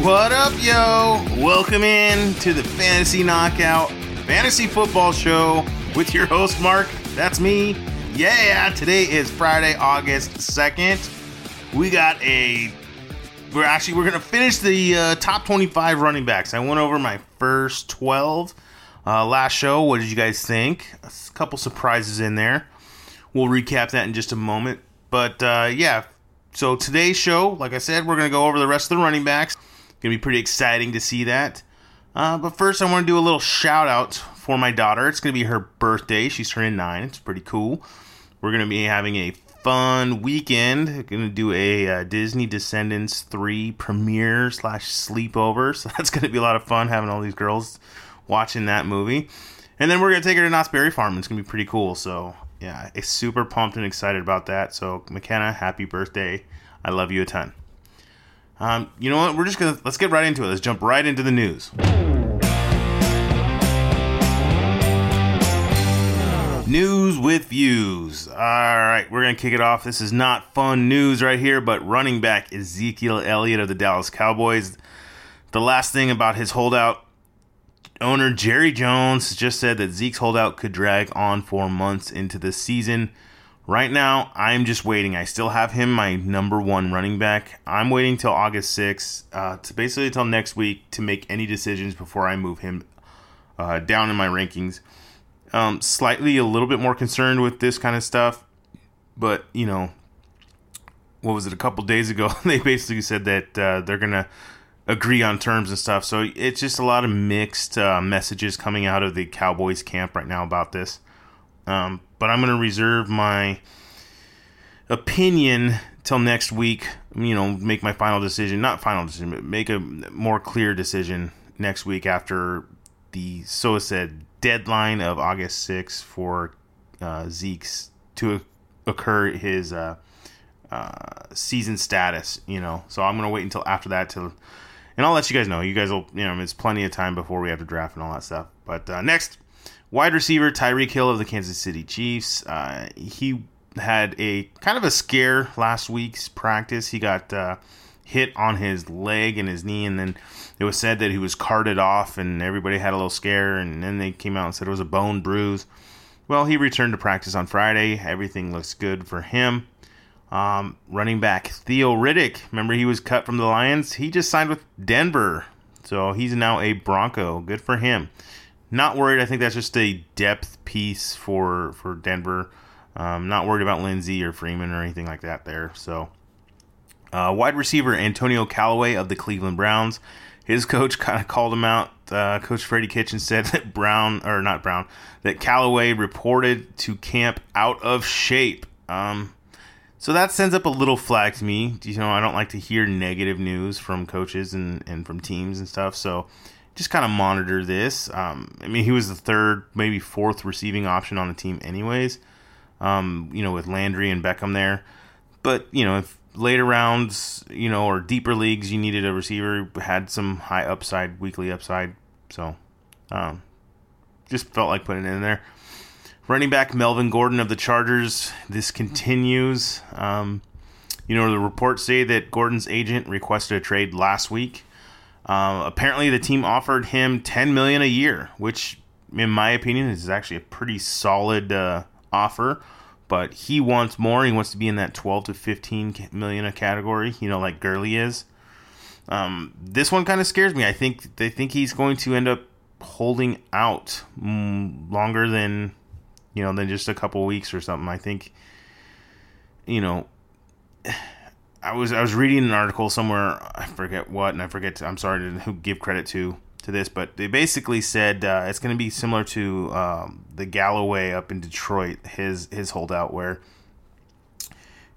What up, yo? Welcome in to the Fantasy Knockout Fantasy Football Show with your host, Mark. That's me. Yeah, today is Friday, August 2nd. We got a. We're actually we're gonna finish the uh, top 25 running backs. I went over my first 12 uh, last show. What did you guys think? A couple surprises in there. We'll recap that in just a moment. But uh, yeah, so today's show, like I said, we're gonna go over the rest of the running backs. Gonna be pretty exciting to see that. Uh, but first, I want to do a little shout out for my daughter. It's gonna be her birthday. She's turning nine. It's pretty cool. We're gonna be having a fun weekend. We're gonna do a uh, Disney Descendants three premiere slash sleepover. So that's gonna be a lot of fun having all these girls watching that movie. And then we're gonna take her to Knott's Berry Farm. It's gonna be pretty cool. So yeah, super pumped and excited about that. So McKenna, happy birthday! I love you a ton. Um, you know what? We're just gonna let's get right into it. Let's jump right into the news. News with views. All right, we're gonna kick it off. This is not fun news right here, but running back Ezekiel Elliott of the Dallas Cowboys. The last thing about his holdout owner Jerry Jones just said that Zeke's holdout could drag on for months into the season. Right now, I'm just waiting. I still have him my number one running back. I'm waiting till August 6th, uh, to basically till next week to make any decisions before I move him uh, down in my rankings. Um, slightly a little bit more concerned with this kind of stuff, but you know, what was it? A couple days ago, they basically said that uh, they're gonna agree on terms and stuff. So it's just a lot of mixed uh, messages coming out of the Cowboys camp right now about this. Um, but I'm going to reserve my opinion till next week. You know, make my final decision, not final decision, but make a more clear decision next week after the so said deadline of August 6th for uh, Zeke's to occur his uh, uh, season status. You know, so I'm going to wait until after that to. And I'll let you guys know. You guys will, you know, it's plenty of time before we have to draft and all that stuff. But uh, next, Wide receiver Tyreek Hill of the Kansas City Chiefs. Uh, he had a kind of a scare last week's practice. He got uh, hit on his leg and his knee, and then it was said that he was carted off, and everybody had a little scare. And then they came out and said it was a bone bruise. Well, he returned to practice on Friday. Everything looks good for him. Um, running back Theo Riddick, remember he was cut from the Lions? He just signed with Denver, so he's now a Bronco. Good for him. Not worried. I think that's just a depth piece for for Denver. Um, not worried about Lindsey or Freeman or anything like that there. So, uh, wide receiver Antonio Callaway of the Cleveland Browns. His coach kind of called him out. Uh, coach Freddie Kitchen said that Brown or not Brown that Callaway reported to camp out of shape. Um, so that sends up a little flag to me. You know, I don't like to hear negative news from coaches and, and from teams and stuff. So just kind of monitor this. Um, I mean, he was the third, maybe fourth receiving option on the team, anyways. Um, you know, with Landry and Beckham there. But you know, if later rounds, you know, or deeper leagues, you needed a receiver had some high upside, weekly upside. So, um, just felt like putting it in there. Running back Melvin Gordon of the Chargers. This continues. Um, you know, the reports say that Gordon's agent requested a trade last week. Uh, apparently, the team offered him 10 million a year, which, in my opinion, is actually a pretty solid uh, offer. But he wants more. He wants to be in that 12 to 15 million a category. You know, like Gurley is. Um, this one kind of scares me. I think they think he's going to end up holding out longer than you know than just a couple weeks or something. I think you know I was I was reading an article somewhere I forget what and I forget to, I'm sorry to give credit to to this but they basically said uh, it's going to be similar to um, the Galloway up in Detroit his his holdout where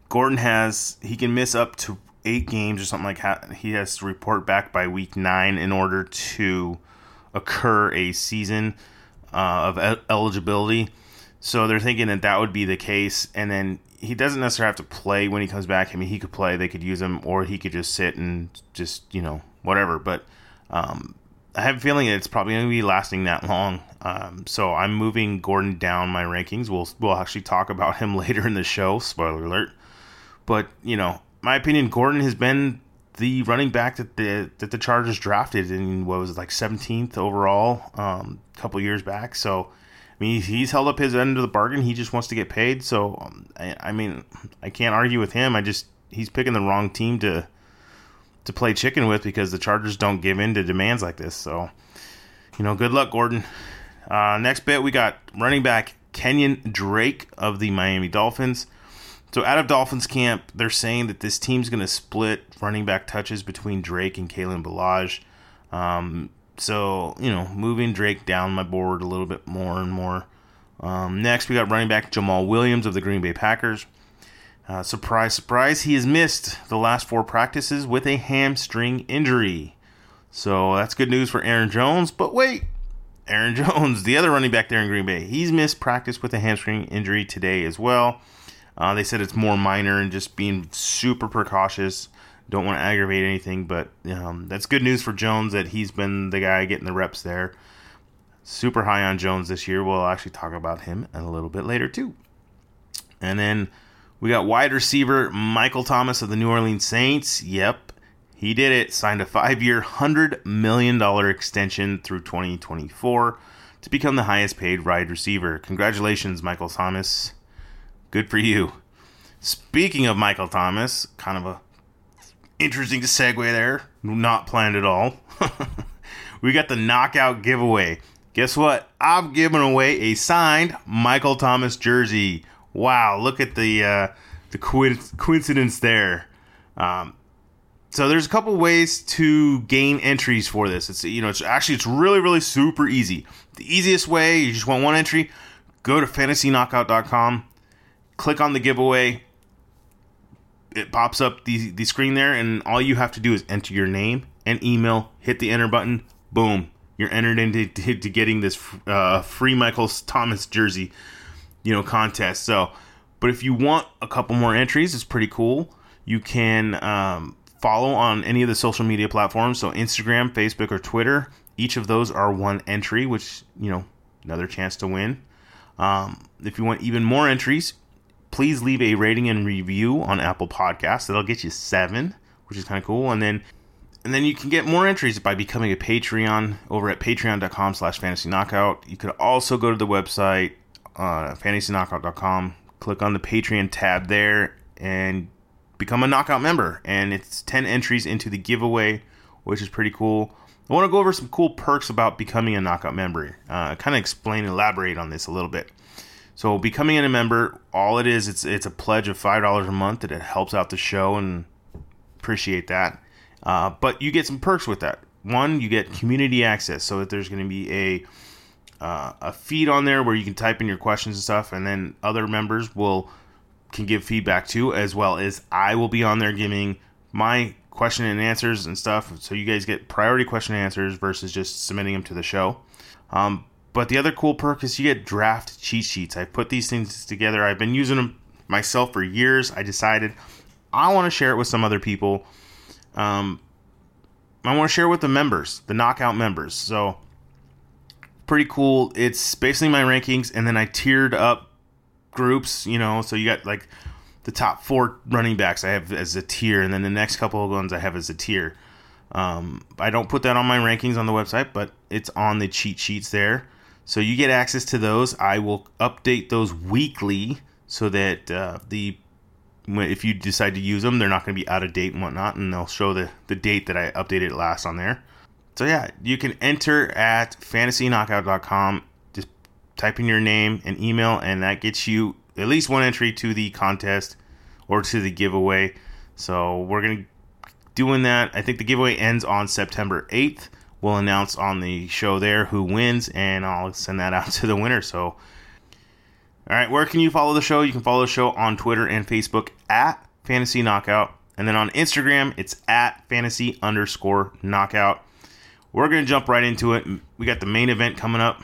Gordon has he can miss up to eight games or something like that he has to report back by week nine in order to occur a season uh, of eligibility. So they're thinking that that would be the case and then he doesn't necessarily have to play when he comes back. I mean, he could play; they could use him, or he could just sit and just you know whatever. But um, I have a feeling it's probably going to be lasting that long. Um, so I'm moving Gordon down my rankings. We'll we'll actually talk about him later in the show. Spoiler alert. But you know, my opinion, Gordon has been the running back that the that the Chargers drafted in what was it, like 17th overall um, a couple years back. So I mean, he's held up his end of the bargain. He just wants to get paid. So, um, I, I, mean, I can't argue with him. I just he's picking the wrong team to to play chicken with because the Chargers don't give in to demands like this. So, you know, good luck, Gordon. Uh, next bit, we got running back Kenyon Drake of the Miami Dolphins. So, out of Dolphins camp, they're saying that this team's going to split running back touches between Drake and Kalen Ballage. Um, so, you know, moving Drake down my board a little bit more and more. Um, next, we got running back Jamaal Williams of the Green Bay Packers. Uh, surprise, surprise, he has missed the last four practices with a hamstring injury. So that's good news for Aaron Jones. But wait, Aaron Jones, the other running back there in Green Bay, he's missed practice with a hamstring injury today as well. Uh, they said it's more minor and just being super precautious. Don't want to aggravate anything, but um, that's good news for Jones that he's been the guy getting the reps there. Super high on Jones this year. We'll actually talk about him a little bit later, too. And then we got wide receiver Michael Thomas of the New Orleans Saints. Yep, he did it. Signed a five year, $100 million extension through 2024 to become the highest paid wide receiver. Congratulations, Michael Thomas. Good for you. Speaking of Michael Thomas, kind of a interesting to segue there. Not planned at all. we got the knockout giveaway. Guess what? I'm giving away a signed Michael Thomas jersey. Wow, look at the uh, the coincidence there. Um, so there's a couple ways to gain entries for this. It's you know it's actually it's really really super easy. The easiest way you just want one entry, go to fantasyknockout.com, click on the giveaway. It pops up the the screen there, and all you have to do is enter your name and email, hit the enter button, boom, you're entered into to, to getting this uh, free Michael Thomas jersey you know contest. So, but if you want a couple more entries, it's pretty cool. You can um, follow on any of the social media platforms, so Instagram, Facebook, or Twitter. Each of those are one entry, which you know another chance to win. Um, if you want even more entries, please leave a rating and review on Apple Podcasts. That'll get you seven, which is kind of cool. And then and then you can get more entries by becoming a Patreon over at patreon.com slash fantasy knockout. You could also go to the website uh, fantasyknockout.com. Click on the Patreon tab there and become a knockout member. And it's 10 entries into the giveaway, which is pretty cool. I want to go over some cool perks about becoming a knockout member. Uh, kind of explain, elaborate on this a little bit. So, becoming a member, all it is, it's it's a pledge of five dollars a month that it helps out the show and appreciate that. Uh, but you get some perks with that. One, you get community access, so that there's going to be a uh, a feed on there where you can type in your questions and stuff, and then other members will can give feedback too, as well as I will be on there giving my question and answers and stuff. So you guys get priority question and answers versus just submitting them to the show. Um, but the other cool perk is you get draft cheat sheets. I put these things together. I've been using them myself for years. I decided I want to share it with some other people. Um, I want to share with the members, the knockout members. So pretty cool. It's basically my rankings, and then I tiered up groups. You know, so you got like the top four running backs I have as a tier, and then the next couple of ones I have as a tier. Um, I don't put that on my rankings on the website, but it's on the cheat sheets there. So you get access to those. I will update those weekly so that uh, the if you decide to use them, they're not going to be out of date and whatnot, and they'll show the the date that I updated it last on there. So yeah, you can enter at fantasyknockout.com. Just type in your name and email, and that gets you at least one entry to the contest or to the giveaway. So we're gonna doing that. I think the giveaway ends on September 8th. We'll announce on the show there who wins, and I'll send that out to the winner. So, all right, where can you follow the show? You can follow the show on Twitter and Facebook at Fantasy Knockout, and then on Instagram it's at Fantasy underscore Knockout. We're going to jump right into it. We got the main event coming up.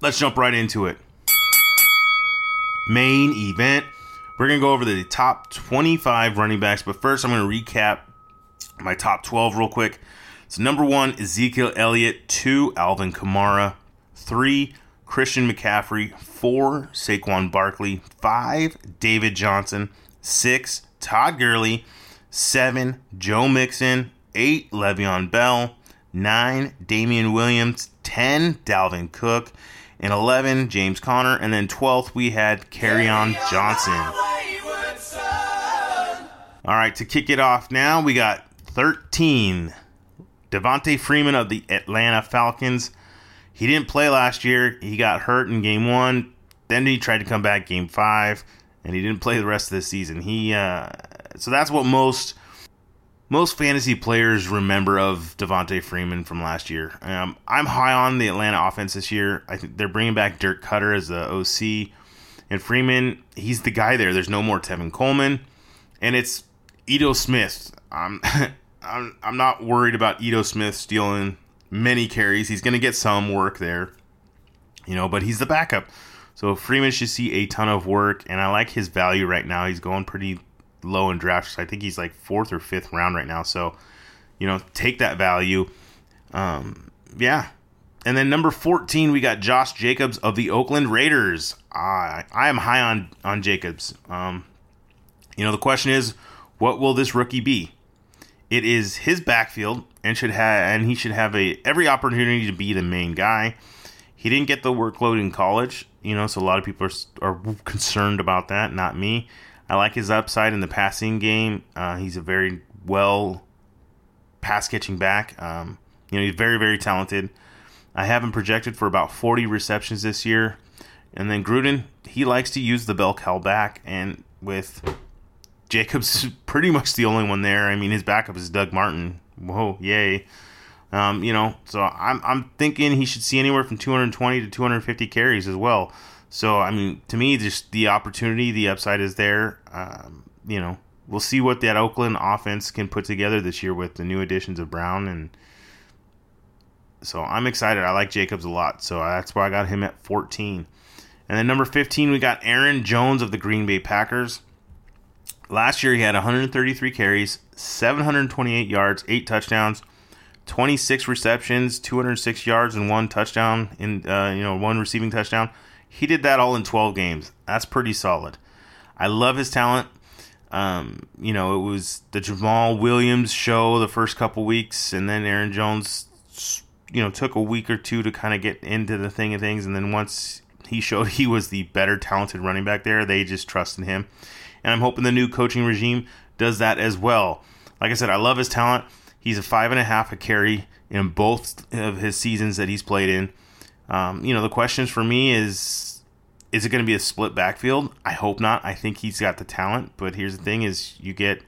Let's jump right into it. Main event. We're going to go over the top 25 running backs, but first I'm going to recap my top 12 real quick. So, number one, Ezekiel Elliott. Two, Alvin Kamara. Three, Christian McCaffrey. Four, Saquon Barkley. Five, David Johnson. Six, Todd Gurley. Seven, Joe Mixon. Eight, Le'Veon Bell. Nine, Damien Williams. Ten, Dalvin Cook. And 11, James Conner. And then 12th, we had Kerryon Johnson. All right, to kick it off now, we got 13, Devonta Freeman of the Atlanta Falcons. He didn't play last year. He got hurt in game one. Then he tried to come back game five, and he didn't play the rest of the season. He uh, so that's what most most fantasy players remember of Devonta Freeman from last year. Um, I'm high on the Atlanta offense this year. I think they're bringing back Dirk Koetter as the OC, and Freeman, he's the guy there. There's no more Tevin Coleman, and it's Ito Smith. I'm I'm I'm not worried about Ito Smith stealing many carries. He's going to get some work there, you know, but he's the backup. So Freeman should see a ton of work, and I like his value right now. He's going pretty low in drafts. I think he's like fourth or fifth round right now. So, you know, take that value. Um, yeah. And then number 14, we got Josh Jacobs of the Oakland Raiders. I, I am high on, on Jacobs. Um, you know, the question is, what will this rookie be? It is his backfield and should have and he should have a every opportunity to be the main guy. He didn't get the workload in college, you know, so a lot of people are, are concerned about that. Not me. I like his upside in the passing game. Uh, he's a very well pass catching back. Um, you know, he's very, very talented. I have him projected for about 40 receptions this year. And then Gruden, he likes to use the bell cow back. And with Jacobs, is pretty much the only one there. I mean, his backup is Doug Martin. Whoa, yay. Um, you know, so I'm, I'm thinking he should see anywhere from 220 to 250 carries as well. So I mean, to me, just the opportunity, the upside is there. Um, you know, we'll see what that Oakland offense can put together this year with the new additions of Brown and. So I'm excited. I like Jacobs a lot, so that's why I got him at 14. And then number 15, we got Aaron Jones of the Green Bay Packers. Last year, he had 133 carries, 728 yards, eight touchdowns, 26 receptions, 206 yards, and one touchdown in uh, you know one receiving touchdown. He did that all in 12 games. That's pretty solid. I love his talent. Um, you know, it was the Jamaal Williams show the first couple weeks, and then Aaron Jones, you know, took a week or two to kind of get into the thing of things, and then once he showed he was the better talented running back there, they just trusted him. And I'm hoping the new coaching regime does that as well. Like I said, I love his talent. He's a five and a half a carry in both of his seasons that he's played in. Um, you know, the questions for me is is it going to be a split backfield? I hope not. I think he's got the talent, but here's the thing is you get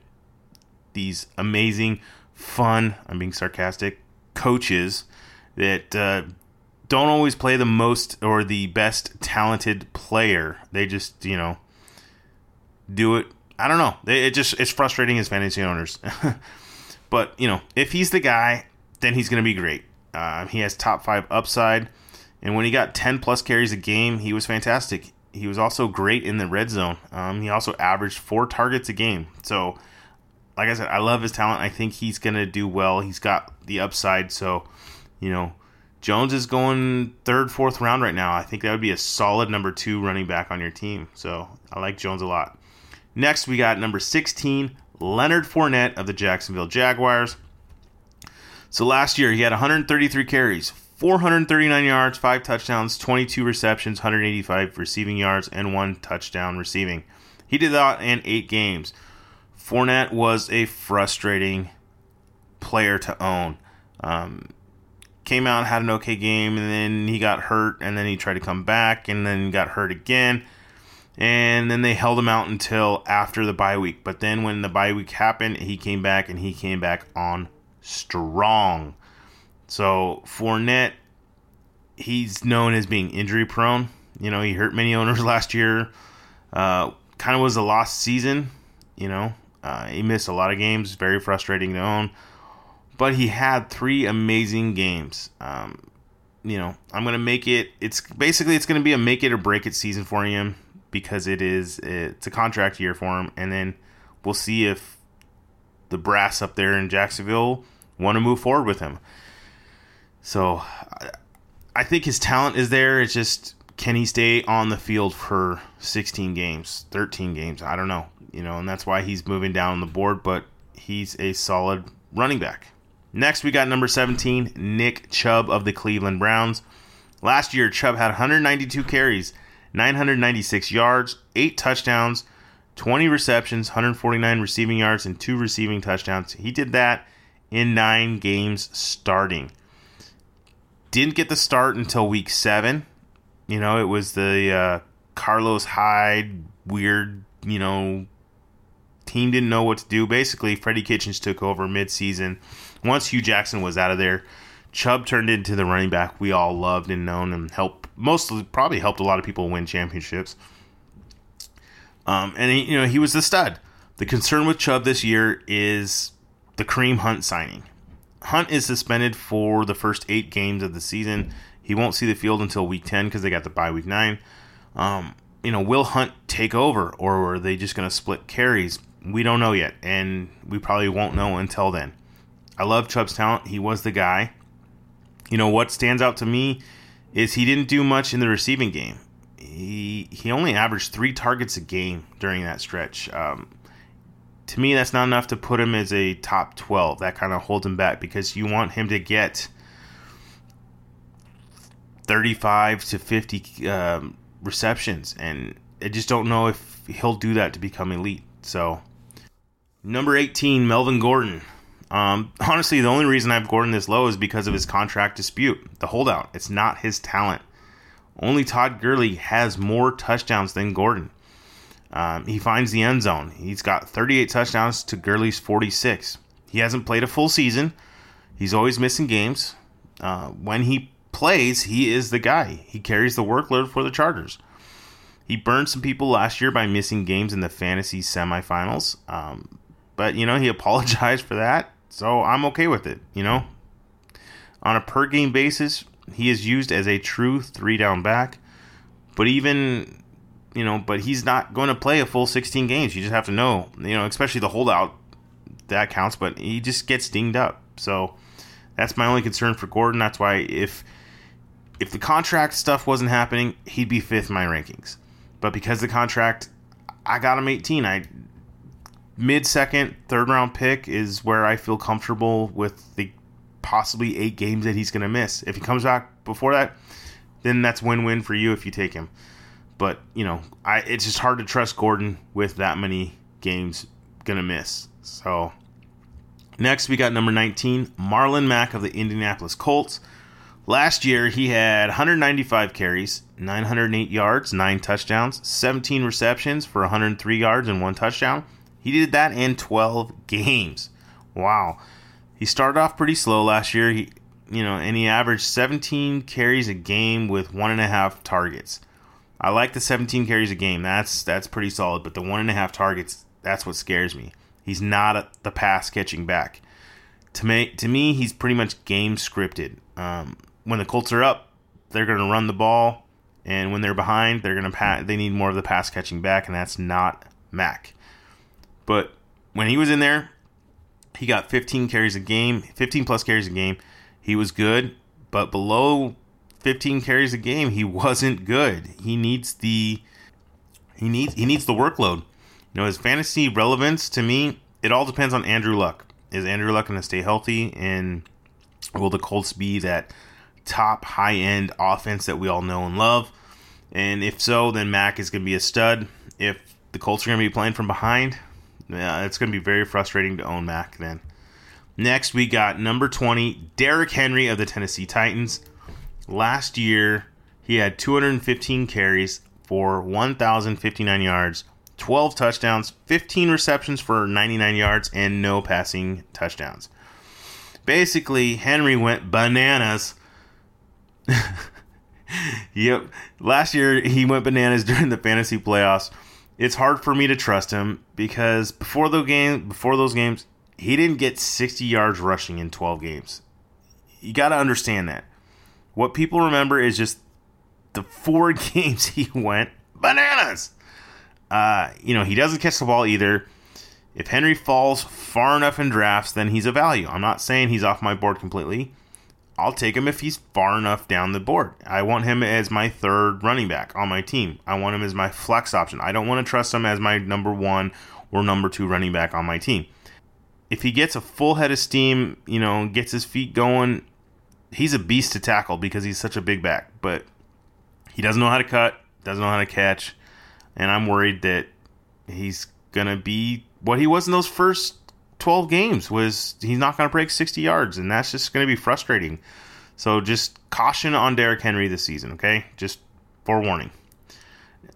these amazing, fun, I'm being sarcastic, coaches that uh, don't always play the most or the best talented player. They just, you know, do it. I don't know. It just it's frustrating as fantasy owners. but, you know, if he's the guy, then he's going to be great. Uh, he has top 5 upside. And when he got 10 plus carries a game, he was fantastic. He was also great in the red zone. Um, he also averaged four targets a game. So, like I said, I love his talent. I think he's going to do well. He's got the upside. So, you know, Jones is going third, fourth round right now. I think that would be a solid number two running back on your team. So, I like Jones a lot. Next, we got number 16, Leonard Fournette of the Jacksonville Jaguars. So last year, he had 133 carries, 439 yards, 5 touchdowns, 22 receptions, 185 receiving yards, and 1 touchdown receiving. He did that in 8 games. Fournette was a frustrating player to own. Um, came out, had an okay game, and then he got hurt, and then he tried to come back, and then got hurt again. And then they held him out until after the bye week. But then when the bye week happened, he came back, and he came back on strong. So Fournette, he's known as being injury prone. You know, he hurt many owners last year. Uh, kind of was a lost season. You know, uh, he missed a lot of games. Very frustrating to own. But he had three amazing games. Um, you know, I'm gonna make it. It's basically it's gonna be a make it or break it season for him because it is it's a contract year for him, and then we'll see if the brass up there in Jacksonville want to move forward with him. So I think his talent is there. It's just can he stay on the field for 16 games, 13 games? I don't know. You know, and that's why he's moving down the board. But he's a solid running back. Next, we got number 17, Nick Chubb of the Cleveland Browns. Last year, Chubb had 192 carries, 996 yards, 8 touchdowns, 20 receptions, 149 receiving yards, and 2 receiving touchdowns. He did that in 9 games starting. Didn't get the start until week 7. You know, it was the uh, Carlos Hyde weird, you know, team didn't know what to do. Basically, Freddie Kitchens took over midseason. Once Hue Jackson was out of there, Chubb turned into the running back we all loved and known and helped mostly probably helped a lot of people win championships. Um, and he, you know he was the stud. The concern with Chubb this year is the Kareem Hunt signing. Hunt is suspended for the first eight games of the season. He won't see the field until week ten because they got the bye week nine. Um, you know, will Hunt take over, or are they just going to split carries? We don't know yet, and we probably won't know until then. I love Chubb's talent. He was the guy. You know what stands out to me is he didn't do much in the receiving game. He he only averaged three targets a game during that stretch. Um, to me, that's not enough to put him as a top twelve. That kind of holds him back because you want him to get thirty-five to fifty um, receptions, and I just don't know if he'll do that to become elite. So, number eighteen, Melvin Gordon. Um, honestly, the only reason I've Gordon this low is because of his contract dispute, the holdout. It's not his talent. Only Todd Gurley has more touchdowns than Gordon. Um, he finds the end zone. He's got 38 touchdowns to Gurley's 46. He hasn't played a full season. He's always missing games. Uh, when he plays, he is the guy. He carries the workload for the Chargers. He burned some people last year by missing games in the fantasy semifinals. Um, but, you know, he apologized for that. So I'm okay with it, you know? On a per game basis, he is used as a true three down back. But even, you know, but he's not going to play a full 16 games. You just have to know, you know, especially the holdout, that counts, but he just gets dinged up. So that's my only concern for Gordon. That's why if if the contract stuff wasn't happening, he'd be fifth in my rankings. But because the contract, I got him 18. I mid second, third round pick is where I feel comfortable with the possibly eight games that he's going to miss. If he comes back before that, then that's win win for you if you take him. But you know, I it's just hard to trust Gordon with that many games gonna miss. So next we got number 19, Marlon Mack of the Indianapolis Colts. Last year he had 195 carries, 908 yards, 9 touchdowns, 17 receptions for 103 yards and 1 touchdown. He did that in 12 games. Wow. He started off pretty slow last year. He, you know, and he averaged 17 carries a game with one and a half targets. I like the 17 carries a game. That's that's pretty solid. But the one and a half targets, that's what scares me. He's not a, the pass catching back. To me, to me, he's pretty much game scripted. Um, when the Colts are up, they're going to run the ball, and when they're behind, they're going to pass. They need more of the pass catching back, and that's not Mack. But when he was in there, he got 15 carries a game, 15 plus carries a game. He was good, but below 15 carries a game, he wasn't good. He needs the he needs he needs the workload. You know, his fantasy relevance to me, it all depends on Andrew Luck. Is Andrew Luck going to stay healthy and will the Colts be that top high end offense that we all know and love? And if so, then Mack is going to be a stud. If the Colts are going to be playing from behind, yeah, it's going to be very frustrating to own Mack then. Next, we got number 20, Derrick Henry of the Tennessee Titans. Last year, he had 215 carries for 1,059 yards, 12 touchdowns, 15 receptions for 99 yards, and no passing touchdowns. Basically, Henry went bananas. yep. Last year, he went bananas during the fantasy playoffs it's hard for me to trust him because before the game, before those games, he didn't get 60 yards rushing in 12 games. You got to understand that. What people remember is just the four games he went bananas. Uh, you know, he doesn't catch the ball either. If Henry falls far enough in drafts, then he's a value. I'm not saying he's off my board completely. I'll take him if he's far enough down the board. I want him as my third running back on my team. I want him as my flex option. I don't want to trust him as my number one or number two running back on my team. if he gets a full head of steam, you know, gets his feet going, he's a beast to tackle because he's such a big back. But he doesn't know how to cut, doesn't know how to catch, and I'm worried that he's gonna be what he was in those first 12 games. Was he's not gonna break 60 yards, and that's just gonna be frustrating. So just caution on Derrick Henry this season, okay? Just forewarning.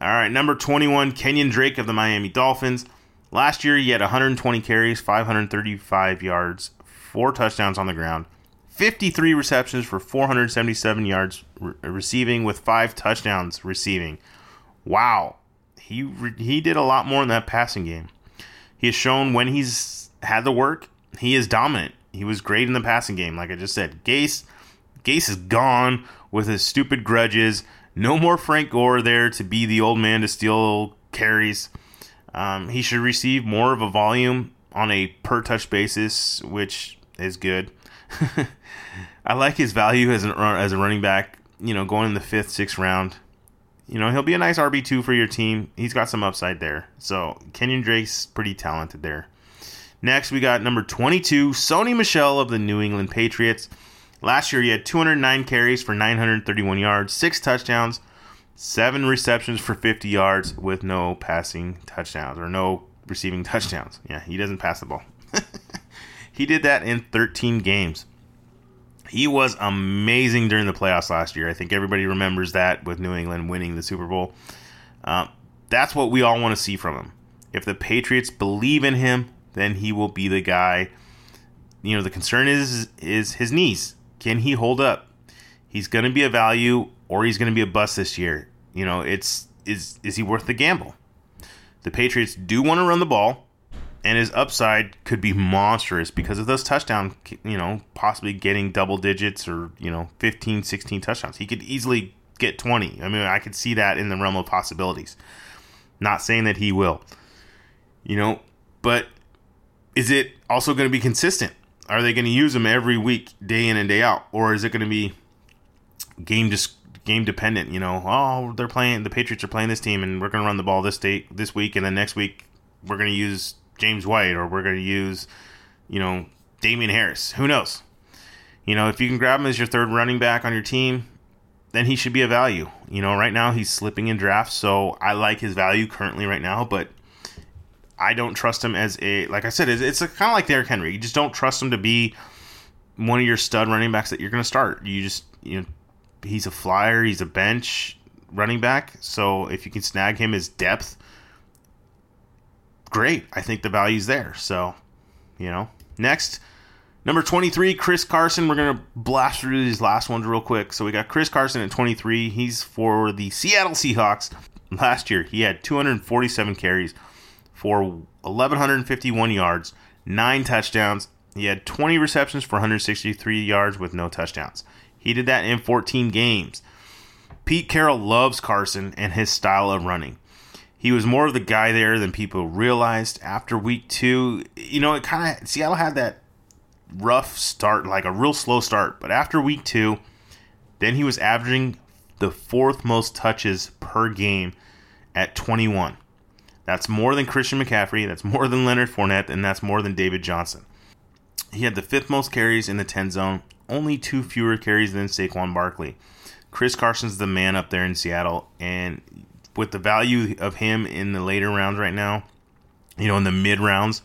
All right, number 21, Kenyon Drake of the Miami Dolphins. Last year, he had 120 carries, 535 yards, four touchdowns on the ground, 53 receptions for 477 yards re- receiving, with five touchdowns receiving. Wow, he re- he did a lot more in that passing game. He has shown when he's had the work, he is dominant. He was great in the passing game, like I just said. Gase, Gase is gone with his stupid grudges. No more Frank Gore there to be the old man to steal carries. Um, he should receive more of a volume on a per touch basis, which is good. I like his value as an as a running back. You know, going in the fifth, sixth round. You know, he'll be a nice RB two for your team. He's got some upside there. So Kenyon Drake's pretty talented there. Next, we got number twenty two, Sony Michel of the New England Patriots. Last year, he had 209 carries for 931 yards, six touchdowns, seven receptions for 50 yards with no passing touchdowns or no receiving touchdowns. Yeah, he doesn't pass the ball. he did that in 13 games. He was amazing during the playoffs last year. I think everybody remembers that with New England winning the Super Bowl. Uh, that's what we all want to see from him. If the Patriots believe in him, then he will be the guy. You know, the concern is is his knees. Can he hold up? He's going to be a value or he's going to be a bust this year. You know, it's is is he worth the gamble? The Patriots do want to run the ball, and his upside could be monstrous because of those touchdown, you know, possibly getting double digits or, you know, 15, 16 touchdowns. He could easily get 20. I mean, I could see that in the realm of possibilities. Not saying that he will. You know, but is it also going to be consistent? Are they going to use him every week, day in and day out, or is it going to be game just game dependent? You know, oh, they're playing the Patriots are playing this team, and we're going to run the ball this date this week, and then next week we're going to use James White, or we're going to use, you know, Damien Harris. Who knows? You know, if you can grab him as your third running back on your team, then he should be a value. You know, right now he's slipping in drafts, so I like his value currently right now, but I don't trust him as a like I said, it's, it's kind of like Derrick Henry. You just don't trust him to be one of your stud running backs that you're going to start. You just you know he's a flyer, he's a bench running back. So if you can snag him as depth, great. I think the value's there. So you know, next. Number 23, Chris Carson. We're going to blast through these last ones real quick. So we got Chris Carson at 23. He's for the Seattle Seahawks. Last year, he had 247 carries, for 1,151 yards, nine touchdowns. He had 20 receptions for 163 yards with no touchdowns. He did that in 14 games. Pete Carroll loves Carson and his style of running. He was more of the guy there than people realized after week two. You know, it kind of, Seattle had that rough start, like a real slow start. But after week two, then he was averaging the fourth most touches per game at 21. That's more than Christian McCaffrey, that's more than Leonard Fournette, and that's more than David Johnson. He had the fifth most carries in the 10 zone, only two fewer carries than Saquon Barkley. Chris Carson's the man up there in Seattle, and with the value of him in the later rounds right now, you know, in the mid rounds,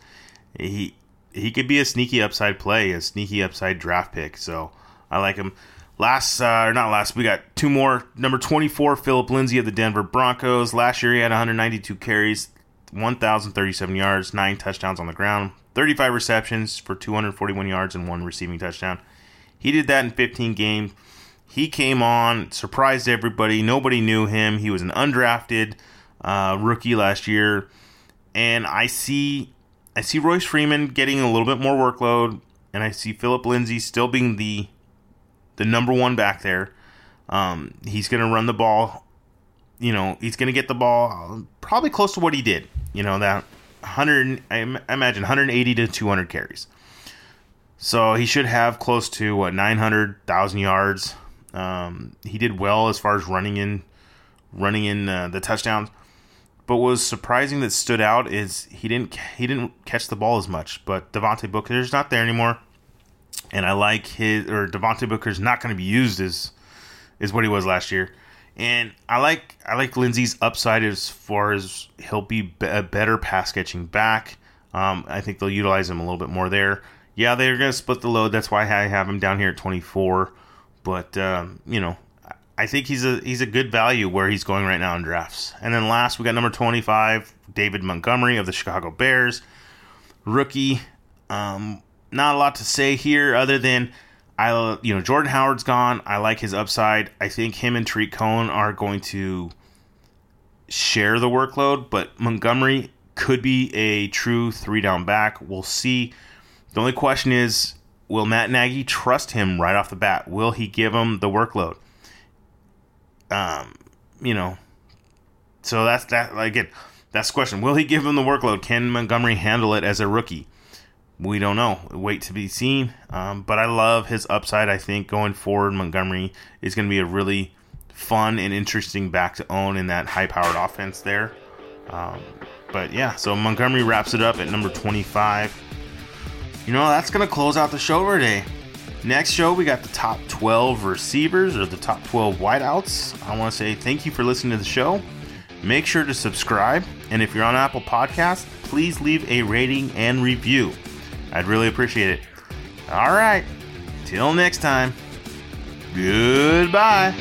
he he could be a sneaky upside play, a sneaky upside draft pick. So I like him. Last, uh, or not last, we got two more. Number 24, Philip Lindsay of the Denver Broncos. Last year, he had 192 carries, 1,037 yards, nine touchdowns on the ground, 35 receptions for 241 yards, and one receiving touchdown. He did that in 15 games. He came on, surprised everybody. Nobody knew him. He was an undrafted uh, rookie last year, and I see, I see Royce Freeman getting a little bit more workload, and I see Philip Lindsay still being the the number one back there. Um, he's going to run the ball. You know, he's going to get the ball probably close to what he did. You know, that 100, I imagine 180 to 200 carries. So he should have close to what 900,000 yards. Um, he did well as far as running in, running in uh, the touchdowns. But what was surprising that stood out is he didn't he didn't catch the ball as much. But Devontae Booker's not there anymore, and I like his or Devontae Booker's not going to be used as is what he was last year. And I like I like Lindsay's upside as far as he'll be a better pass catching back. Um, I think they'll utilize him a little bit more there. Yeah, they're going to split the load. That's why I have him down here at 24. But um, you know, I think he's a he's a good value where he's going right now in drafts. And then last we got number 25, David Montgomery of the Chicago Bears, rookie. Um, not a lot to say here other than I you know Jordan Howard's gone. I like his upside. I think him and Tarik Cohen are going to share the workload, but Montgomery could be a true three down back. We'll see. The only question is, will Matt Nagy trust him right off the bat? Will he give him the workload? Um, you know, so that's that. Again, that's the question. Will he give him the workload? Can Montgomery handle it as a rookie? We don't know. Wait to be seen. Um, but I love his upside. I think going forward, Montgomery is going to be a really fun and interesting back to own in that high powered offense there. Um, but yeah, so Montgomery wraps it up at number 25. You know, that's going to close out the show for today. Next show, we got the top 12 receivers or the top 12 wideouts. I want to say thank you for listening to the show. Make sure to subscribe. And if you're on Apple Podcasts, please leave a rating and review. I'd really appreciate it. All right. Till next time. Goodbye.